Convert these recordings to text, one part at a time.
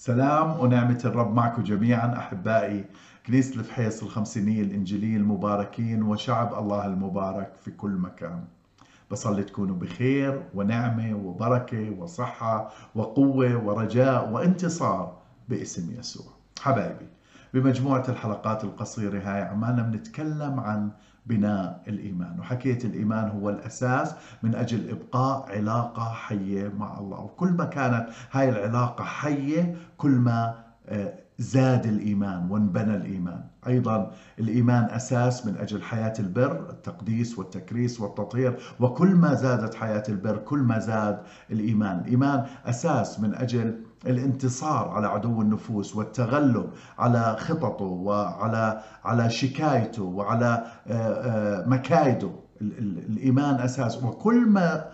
سلام ونعمة الرب معكم جميعا أحبائي كنيسة الفحيص الخمسينية الإنجيلية المباركين وشعب الله المبارك في كل مكان. بصلي تكونوا بخير ونعمة وبركة وصحة وقوة ورجاء وانتصار باسم يسوع. حبايبي بمجموعة الحلقات القصيرة هاي عمالنا بنتكلم عن بناء الإيمان. وحكيت الإيمان هو الأساس من أجل إبقاء علاقة حية مع الله. وكل ما كانت هاي العلاقة حية كل ما آه، زاد الإيمان وانبنى الإيمان. أيضا الإيمان أساس من أجل حياة البر التقديس والتكريس والتطهير. وكل ما زادت حياة البر كل ما زاد الإيمان. الإيمان أساس من أجل الانتصار على عدو النفوس والتغلب على خططه وعلى على شكايته وعلى آه، آه، مكايده. الإيمان أساس. وكل ما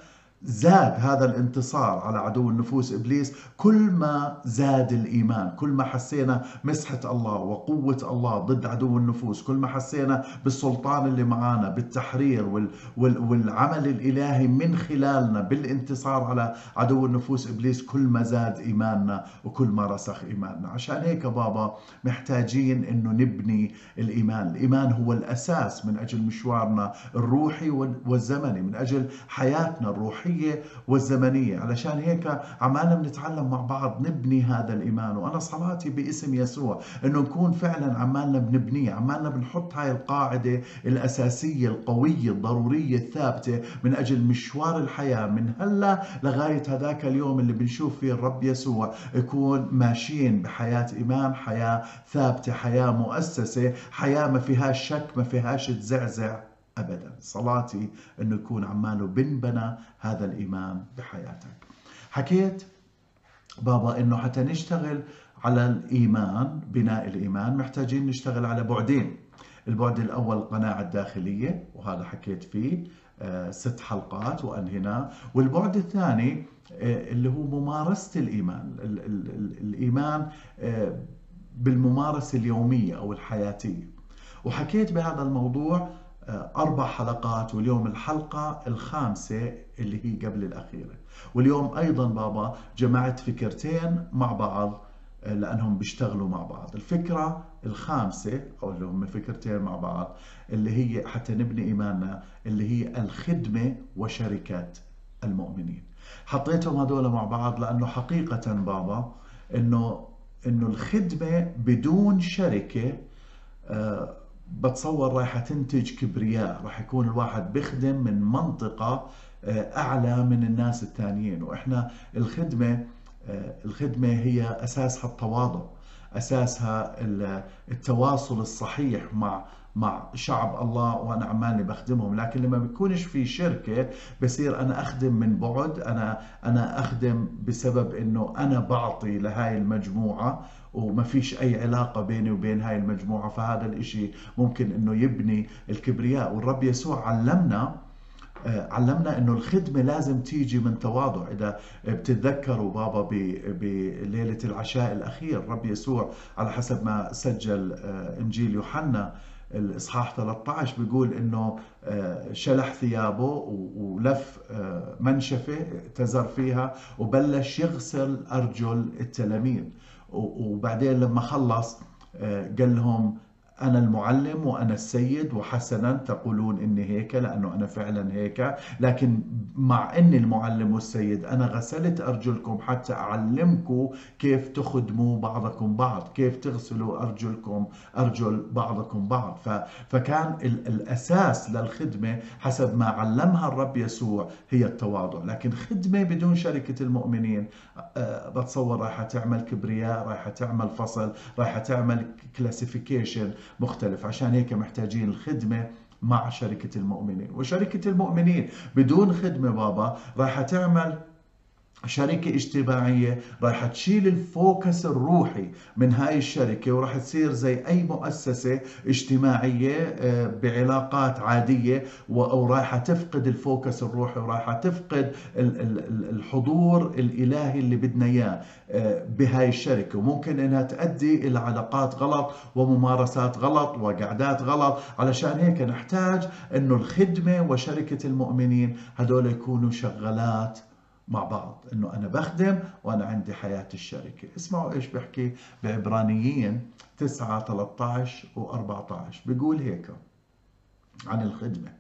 زاد هذا الانتصار على عدو النفوس إبليس كل ما زاد الإيمان، كل ما حسينا مسحة الله وقوة الله ضد عدو النفوس، كل ما حسينا بالسلطان اللي معانا بالتحرير وال وال والعمل الإلهي من خلالنا بالانتصار على عدو النفوس إبليس كل ما زاد إيماننا وكل ما رسخ إيماننا، عشان هيك بابا محتاجين إنه نبني الإيمان، الإيمان هو الأساس من أجل مشوارنا الروحي والزمني، من أجل حياتنا الروحية. الروحية والزمنية. علشان هيك عمالنا بنتعلم مع بعض نبني هذا الإيمان. وأنا صلاتي باسم يسوع أنه نكون فعلا عمالنا بنبنيه عمالنا بنحط هاي القاعدة الأساسية القوية الضرورية الثابتة من أجل مشوار الحياة. من هلأ لغاية هذاك اليوم اللي بنشوف فيه الرب يسوع يكون ماشيين بحياة إيمان حياة ثابتة حياة مؤسسة حياة ما فيهاش شك ما فيهاش تزعزع. ابدا. صلاتي انه يكون عماله بنبنى هذا الايمان بحياتك. حكيت بابا إنه حتى نشتغل على الإيمان بناء الإيمان محتاجين نشتغل على بعدين. البعد الأول القناعه الداخليه وهذا حكيت فيه آه، ست حلقات وانهيناه والبعد الثاني آه، اللي هو ممارسة الإيمان. الإيمان آه، بالممارسة اليومية أو الحياتية. وحكيت بهذا الموضوع أربع حلقات واليوم الحلقة الخامسة اللي هي قبل الأخيرة. واليوم أيضا بابا جمعت فكرتين مع بعض آه، لأنهم بيشتغلوا مع بعض. الفكرة الخامسة أو اللي هم فكرتين مع بعض اللي هي حتى نبني إيماننا اللي هي الخدمة وشركة المؤمنين. حطيتهم هذول مع بعض لأنه حقيقة بابا إنه إنه الخدمة بدون شركة آه بتصور رايحة تنتج كبرياء. راح يكون الواحد بيخدم من منطقة آه، أعلى من الناس الثانيين وإحنا الخدمة آه، الخدمة هي أساسها التواضع أساسها التواصل الصحيح مع مع شعب الله وأنا عمالي بخدمهم. لكن لما بيكونش في شركة بصير أنا أخدم من بعد. أنا أنا أخدم بسبب إنه أنا بعطي لهاي المجموعة وما فيش أي علاقة بيني وبين هاي المجموعة. فهذا الإشي ممكن إنه يبني الكبرياء. والرب يسوع علمنا آه، علمنا إنه الخدمة لازم تيجي من تواضع. إذا بتتذكروا بابا بليله العشاء الأخير رب يسوع على حسب ما سجل آه، إنجيل يوحنا الإصحاح 13 بيقول إنه آه، شلح ثيابه ولف منشفة اعتذر فيها وبلش يغسل أرجل التلاميذ. وبعدين لما خلص آه، قال لهم أنا المعلم وأنا السيد وحسنا تقولون إني هيك لأنه أنا فعلا هيك. لكن مع إني المعلم والسيد أنا غسلت أرجلكم حتى أعلمكم كيف تخدموا بعضكم بعض كيف تغسلوا أرجلكم أرجل بعضكم بعض. فكان الأساس للخدمة حسب ما علمها الرب يسوع هي التواضع. لكن خدمة بدون شركة المؤمنين أه بتصور رايحة تعمل كبرياء رايحة تعمل فصل رايحة تعمل classification مختلف. عشان هيك محتاجين الخدمة مع شركة المؤمنين. وشركة المؤمنين بدون خدمة بابا راح تعمل شركة اجتماعية راح تشيل ال focus الروحي من هاي الشركة وراح تصير زي أي مؤسسة اجتماعية آه، بعلاقات عادية وراح تفقد الفوكس الروحي وراح تفقد الحضور الإلهي اللي بدنا إياه آه، بهاي الشركة. وممكن إنها تؤدي إلى علاقات غلط وممارسات غلط وقعدات غلط. علشان هيك نحتاج إنه الخدمة وشركة المؤمنين هدول يكونوا شغالات مع بعض إنه أنا بخدم وأنا عندي حياة الشركة. اسمعوا إيش بيحكي بعبرانيين 9 13 و14 بيقول هيك عن الخدمة.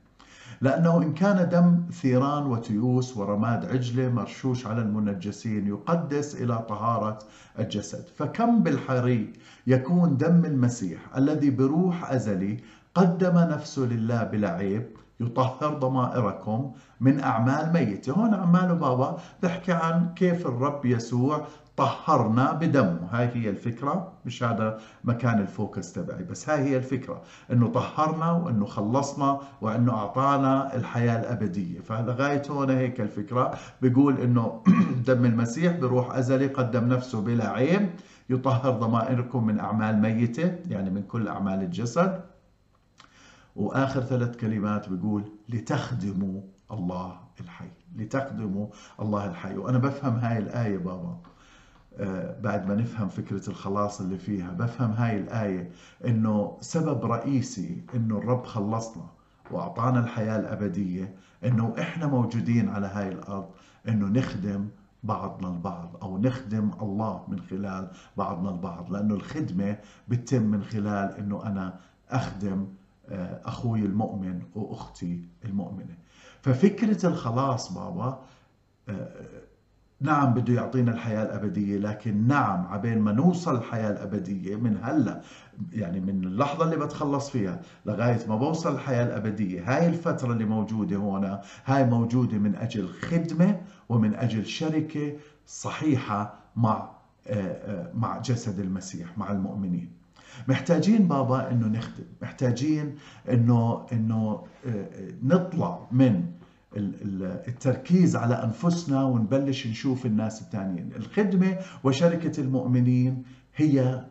لأنه إن كان دم ثيران وتيوس ورماد عجلة مرشوش على المنجسين يقدس إلى طهارة الجسد. فكم بالحري يكون دم المسيح الذي بروح أزلي قدم نفسه لله بلا عيب يطهر ضمائركم من أعمال ميتة. هون أعماله بابا بحكي عن كيف الرب يسوع طهرنا بدمه هاي هي الفكرة. مش هذا مكان الفوكس تبعي. بس هاي هي الفكرة. إنه طهرنا وإنه خلصنا وإنه أعطانا الحياة الأبدية. فلغاية هون هيك الفكرة. بيقول إنه دم المسيح بروح أزلي قدم نفسه بلا عيب. يطهر ضمائركم من أعمال ميتة يعني من كل أعمال الجسد. وآخر ثلاث كلمات بيقول لتخدموا الله الحي. لتخدموا الله الحي. وأنا بفهم هاي الآية بابا. آه، بعد ما نفهم فكرة الخلاص اللي فيها بفهم هاي الآية إنه سبب رئيسي إنه الرب خلصنا وأعطانا الحياة الأبدية إنه إحنا موجودين على هاي الأرض إنه نخدم بعضنا البعض أو نخدم الله من خلال بعضنا البعض. لأنه الخدمة بتتم من خلال إنه أنا أخدم أخوي المؤمن وأختي المؤمنة. ففكرة الخلاص بابا آه، نعم بده يعطينا الحياة الأبدية لكن نعم عبين ما نوصل الحياة الأبدية من هلأ يعني من اللحظة اللي بتخلص فيها لغاية ما بوصل الحياة الأبدية. هاي الفترة اللي موجودة هنا هاي موجودة من أجل خدمة ومن أجل شركة صحيحة مع آه، آه، مع جسد المسيح مع المؤمنين. محتاجين بابا إنه نخدم محتاجين إنه إنه آه، نطلع من التركيز على أنفسنا ونبلش نشوف الناس الثانيين الخدمة وشركة المؤمنين هي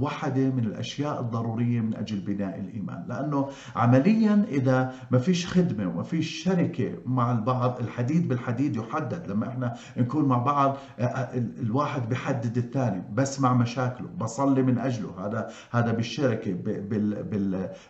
واحدة من الأشياء الضرورية من أجل بناء الإيمان. لأنه عمليا إذا ما فيش خدمة وما فيش شركة مع البعض الحديد بالحديد يحدد. لما إحنا نكون مع بعض آه، آه، الواحد بحدد الثاني بسمع مشاكله بصلي من أجله. هذا هذا بالشركة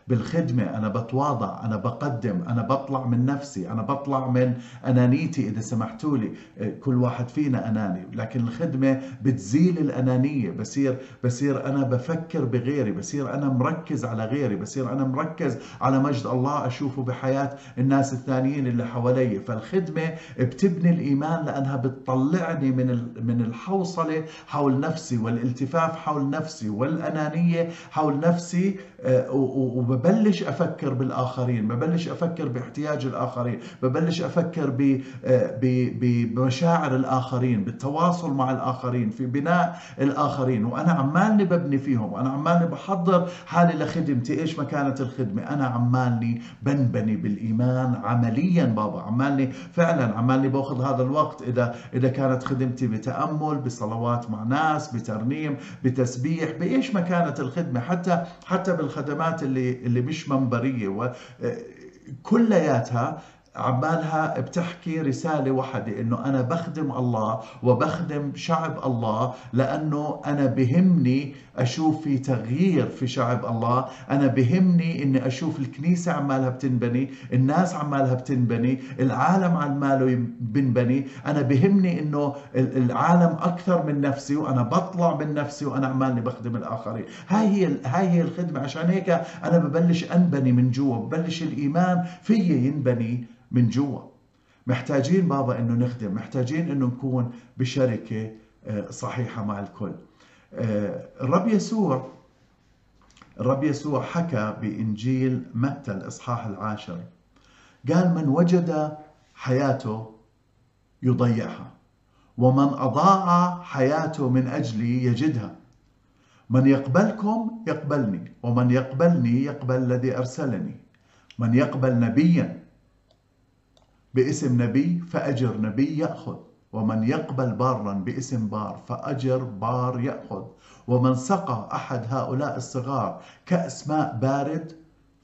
بالخدمة. أنا بتواضع أنا بقدم أنا بطلع من نفسي أنا بطلع من أنانيتي. إذا سمحتوا لي كل واحد فينا أناني. لكن الخدمة بتزيل الأنانية بصير بصير أنا بفكر بغيري بصير أنا مركز على غيري بصير أنا مركز على مجد الله أشوفه بحياة الناس الثانيين اللي حوالي. فالخدمة بتبني الإيمان لأنها بتطلعني من من الحوصلة حول نفسي والالتفاف حول نفسي والأنانية حول نفسي وببلش أفكر بالآخرين ببلش أفكر باحتياج الآخرين ببلش أفكر آه، بمشاعر الآخرين بالتواصل مع الآخرين في بناء الآخرين. وأنا عمالي ببني فيهم وأنا عمالي بحضر حالي لخدمتي. إيش ما كانت الخدمة؟ أنا عمالي بنبني بالإيمان عمليا بابا. عمالي فعلا عمالي بأخذ هذا الوقت إذا إذا كانت خدمتي بتأمل بصلوات مع ناس بترنيم بتسبيح بإيش ما كانت الخدمة. حتى حتى بالخدمات اللي اللي مش منبرية. كلياتها عمالها بتحكي رسالة واحدة إنه أنا بخدم الله وبخدم شعب الله لأنه أنا بهمني أشوف في تغيير في شعب الله. أنا بهمني إني أشوف الكنيسة عمالها بتنبني الناس عمالها بتنبني العالم عماله بنبني. أنا بهمني إنه العالم أكثر من نفسي وأنا بطلع من نفسي وأنا عمالي بخدم الآخرين. هاي هي هاي هي الخدمة. عشان هيك أنا ببلش أنبني من جوا. ببلش الإيمان فيي ينبني من جوا. محتاجين بابا إنه نخدم. محتاجين إنه نكون بشركة آه، صحيحة مع الكل. الرب يسوع الرب يسوع حكى بإنجيل متى الإصحاح العاشر. قال من وجد حياته يضيعها ومن أضاع حياته من أجلي يجدها. من يقبلكم يقبلني ومن يقبلني يقبل الذي أرسلني. من يقبل نبيا باسم نبي فأجر نبي يأخذ. ومن يقبل بارا باسم بار فأجر بار يأخذ. ومن سقى أحد هؤلاء الصغار كأس ماء بارد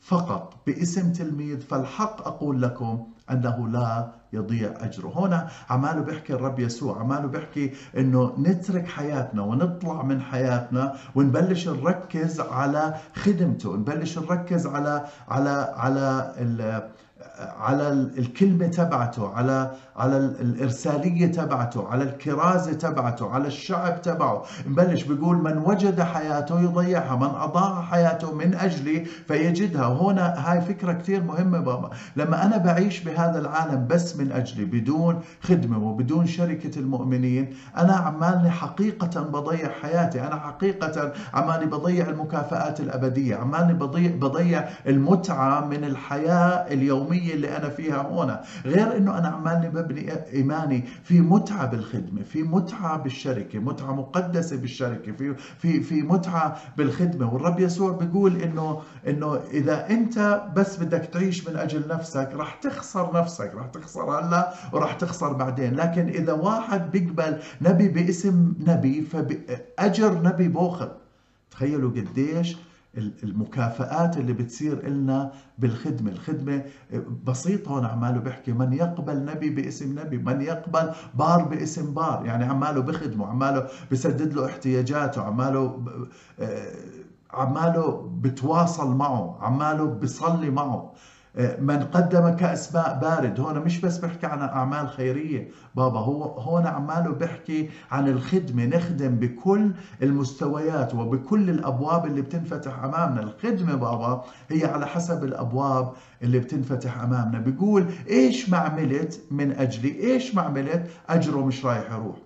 فقط باسم تلميذ فالحق أقول لكم أنه لا يضيع أجره. هنا عماله بيحكي الرب يسوع عماله بيحكي أنه نترك حياتنا ونطلع من حياتنا ونبلش نركز على خدمته نبلش نركز على على على على الكلمة تبعته على على الإرسالية تبعته على الكرازة تبعته على الشعب تبعه. مبلش بيقول من وجد حياته يضيعها من أضاع حياته من أجلي فيجدها. هنا هاي فكرة كثير مهمة بابا لما أنا بعيش بهذا العالم بس من أجلي بدون خدمة وبدون شركة المؤمنين أنا عمالي حقيقة بضيع حياتي أنا حقيقة عمالي بضيع المكافآت الأبدية عمالي بضيع, بضيع المتعة من الحياة اليومية. اللي أنا فيها هنا غير أنه أنا عمالي ببني إيماني في متعة بالخدمة في متعة بالشركة متعة مقدسة بالشركة في في في متعة بالخدمة. والرب يسوع بيقول إنه إنه إذا أنت بس بدك تعيش من أجل نفسك رح تخسر نفسك رح تخسر هلا ورح تخسر بعدين. لكن إذا واحد بيقبل نبي باسم نبي فأجر نبي بوخر تخيلوا قديش المكافآت اللي بتصير لنا بالخدمة. الخدمة بسيطة هون عماله بيحكي من يقبل نبي باسم نبي من يقبل بار باسم بار. يعني عماله بخدمه عماله بسدد له احتياجاته عماله آه، عماله بتواصل معه عماله بصلي معه. من قدم كأس ماء بارد. هون مش بس بحكي عن أعمال خيرية. بابا هو هون عماله بحكي عن الخدمة. نخدم بكل المستويات وبكل الأبواب اللي بتنفتح أمامنا. الخدمة بابا هي على حسب الأبواب اللي بتنفتح أمامنا. بيقول إيش ما عملت من أجلي؟ إيش ما عملت؟ أجره مش رايح يروح.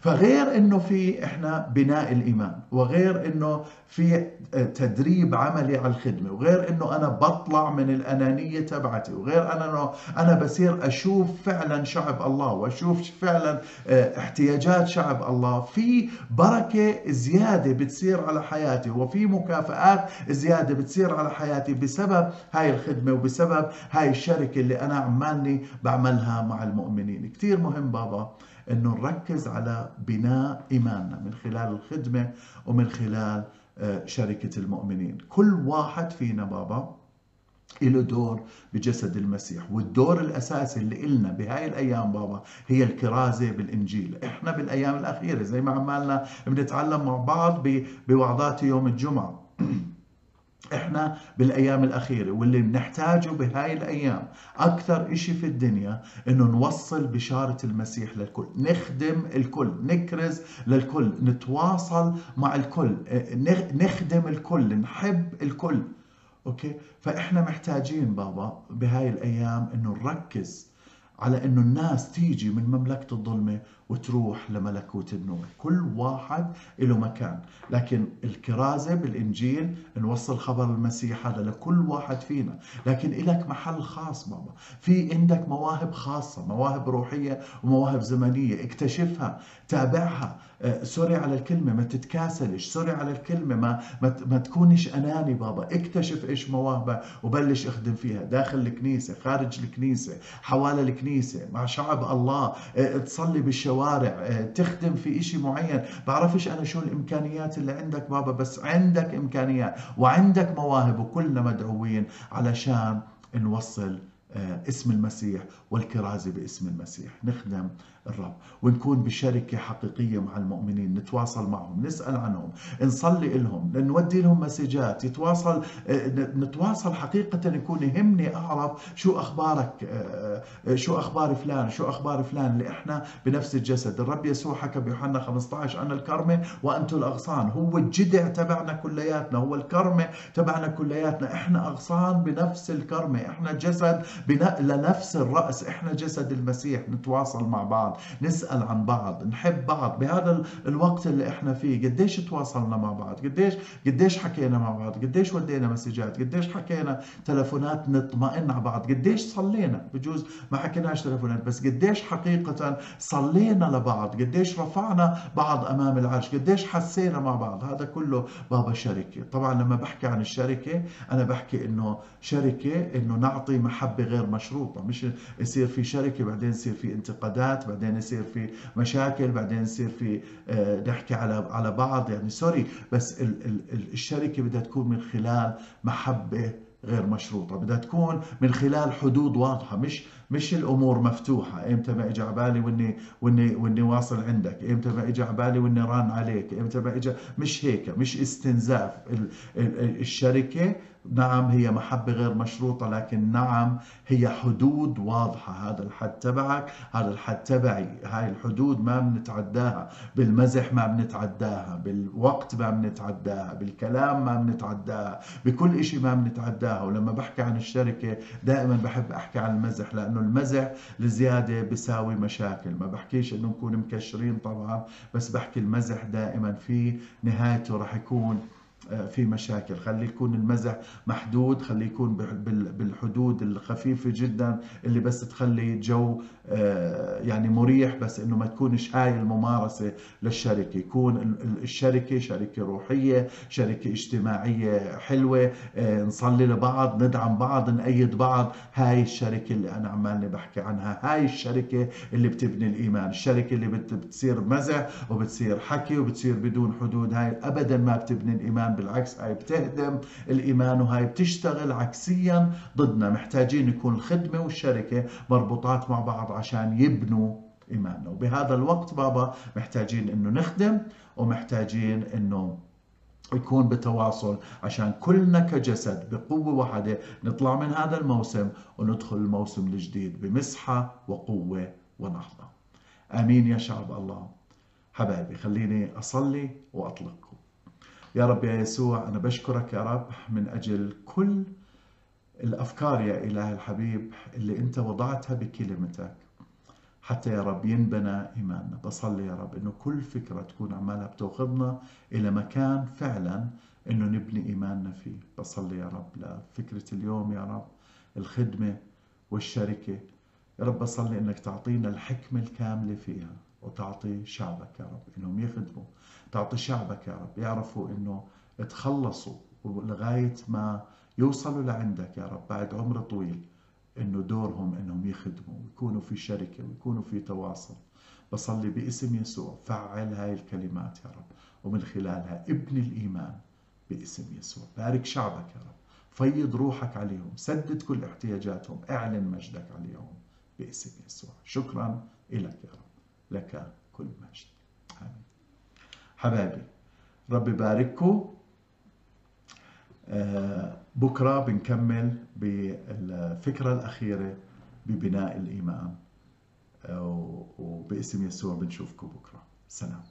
فغير إنه في إحنا بناء الإيمان وغير إنه في تدريب عملي على الخدمة وغير إنه أنا بطلع من الأنانية تبعتي وغير أنا انه أنا بصير أشوف فعلا شعب الله وأشوف فعلا آه، احتياجات شعب الله. في بركة زيادة بتصير على حياتي وفي مكافآت زيادة بتصير على حياتي بسبب هاي الخدمة وبسبب هاي الشركة اللي أنا عمالي بعملها مع المؤمنين. كثير مهم بابا. إنه نركز على بناء إيماننا من خلال الخدمة ومن خلال آه، شركة المؤمنين. كل واحد فينا بابا له دور بجسد المسيح والدور الأساسي اللي إلنا بهاي الأيام بابا هي الكرازة بالإنجيل. إحنا بالأيام الأخيرة زي ما عمالنا بنتعلم مع بعض بوعظات يوم الجمعة. إحنا بالأيام الأخيرة واللي بنحتاجه بهاي الأيام أكثر إشي في الدنيا إنه نوصل بشارة المسيح للكل نخدم الكل نكرز للكل نتواصل مع الكل نخدم الكل نحب الكل. أوكي؟ فإحنا محتاجين بابا بهاي الأيام إنه نركز على إنه الناس تيجي من مملكة الظلمة وتروح لملكوت النور كل واحد له مكان. لكن الكرازة بالإنجيل نوصل خبر المسيح هذا لكل واحد فينا. لكن إلك محل خاص بابا. في عندك مواهب خاصة مواهب روحية ومواهب زمنية. اكتشفها تابعها. آه، sorry على الكلمة ما تتكاسلش. sorry على الكلمة ما, ما, ما تكونش أناني بابا. اكتشف إيش مواهبك وبلش اخدم فيها. داخل الكنيسة خارج الكنيسة حوالي الكنيسة مع شعب الله. آه، تصلي بالشوارع. الشوارع آه، تخدم في إشي معين. بعرفش أنا شو الإمكانيات اللي عندك بابا بس عندك إمكانيات وعندك مواهب وكلنا مدعوين علشان نوصل آه، اسم المسيح والكرازة باسم المسيح. نخدم الرب ونكون بشركة حقيقية مع المؤمنين نتواصل معهم نسأل عنهم نصلي لهم نودي لهم مسجات يتواصل آه، نتواصل حقيقة يكون يهمني أعرف شو أخبارك آه، شو أخبار فلان شو أخبار فلان اللي إحنا بنفس الجسد. الرب يسوع حكى بيوحنا 15 أنا الكرمة وأنتم الأغصان. هو الجدع تبعنا كلياتنا هو الكرمة تبعنا كلياتنا. إحنا أغصان بنفس الكرمة إحنا جسد لنفس الرأس إحنا جسد المسيح. نتواصل مع بعض. نسأل عن بعض نحب بعض بهذا الوقت اللي إحنا فيه. قديش تواصلنا مع بعض؟ قديش قديش حكينا مع بعض؟ قديش ودينا مسجات؟ قديش حكينا تلفونات نطمئن على بعض؟ قديش صلينا؟ بجوز ما حكيناش تلفونات بس قديش حقيقة صلينا لبعض؟ قديش رفعنا بعض أمام العرش؟ قديش حسينا مع بعض؟ هذا كله بابا شركة طبعا لما بحكي عن الشركة أنا بحكي إنه شركة إنه نعطي محبة غير مشروطة. مش يصير في شركة بعدين يصير في انتقادات بعدين يصير في مشاكل بعدين يصير في آه، نحكي على على بعض. يعني سوري بس الشركة بدها تكون من خلال محبة غير مشروطة بدها تكون من خلال حدود واضحة مش مش الأمور مفتوحة. إمتى ما اجى بالي وإني وإني وإني واصل عندك؟ إمتى ما اجى بالي وإني ران عليك؟ إمتى ما اجى مش هيك مش استنزاف. الشركة نعم هي محبة غير مشروطة لكن نعم هي حدود واضحة. هذا الحد تبعك هذا الحد تبعي. هاي الحدود ما بنتعداها. بالمزح ما بنتعداها. بالوقت ما بنتعداها. بالكلام ما بنتعداها. بكل إشي ما بنتعداها. ولما بحكي عن الشركة دائما بحب أحكي عن المزح لأنه المزح لزيادة بيساوي مشاكل. ما بحكيش أنه نكون مكشرين طبعا بس بحكي المزح دائما في نهايته رح يكون في مشاكل. خلي يكون المزح محدود خلي يكون بالحدود الخفيفة جدا اللي بس تخلي جو آه، يعني مريح بس إنه ما تكونش هاي الممارسة للشركة. يكون الشركة شركة روحية شركة اجتماعية حلوة آه، نصلي لبعض ندعم بعض نأيد بعض. هاي الشركة اللي أنا عمالي بحكي عنها. هاي الشركة اللي بتبني الإيمان. الشركة اللي بتصير مزح وبتصير حكي وبتصير بدون حدود. هاي ابدا ما بتبني الإيمان بالعكس هاي بتهدم الإيمان وهاي بتشتغل عكسيا ضدنا. محتاجين يكون الخدمة والشركة مربوطات مع بعض عشان يبنوا إيماننا. وبهذا الوقت بابا محتاجين إنه نخدم ومحتاجين إنه يكون بتواصل عشان كلنا كجسد بقوة واحدة نطلع من هذا الموسم وندخل الموسم الجديد بمسحة وقوة ونهضة. آمين يا شعب الله. حبايبي خليني أصلي وأطلقكم يا رب يا يسوع أنا بشكرك يا رب من أجل كل الأفكار يا إله الحبيب اللي أنت وضعتها بكلمتك. حتى يا رب ينبنى إيماننا. بصلي يا رب أنه كل فكرة تكون عمالها بتوخذنا إلى مكان فعلا أنه نبني إيماننا فيه. بصلي يا رب لفكرة اليوم يا رب الخدمة والشركة. يا رب بصلي أنك تعطينا الحكمة الكاملة فيها. وتعطي شعبك يا رب. إنهم يخدموا. تعطي شعبك يا رب. يعرفوا إنه تخلصوا لغاية ما يوصلوا لعندك يا رب. بعد عمر طويل إنه دورهم إنهم يخدموا ويكونوا في شركة ويكونوا في تواصل. بصلي باسم يسوع. فعل هاي الكلمات يا رب. ومن خلالها ابني الإيمان باسم يسوع. بارك شعبك يا رب. فيض روحك عليهم. سدد كل احتياجاتهم. اعلن مجدك عليهم باسم يسوع. شكرا لك يا رب. لك كل مجد. آمين. حبايبي رب يبارككم. آه، بكرة بنكمل بالفكرة الأخيرة ببناء الإيمان آه، وباسم يسوع بنشوفكم بكرة. سلام.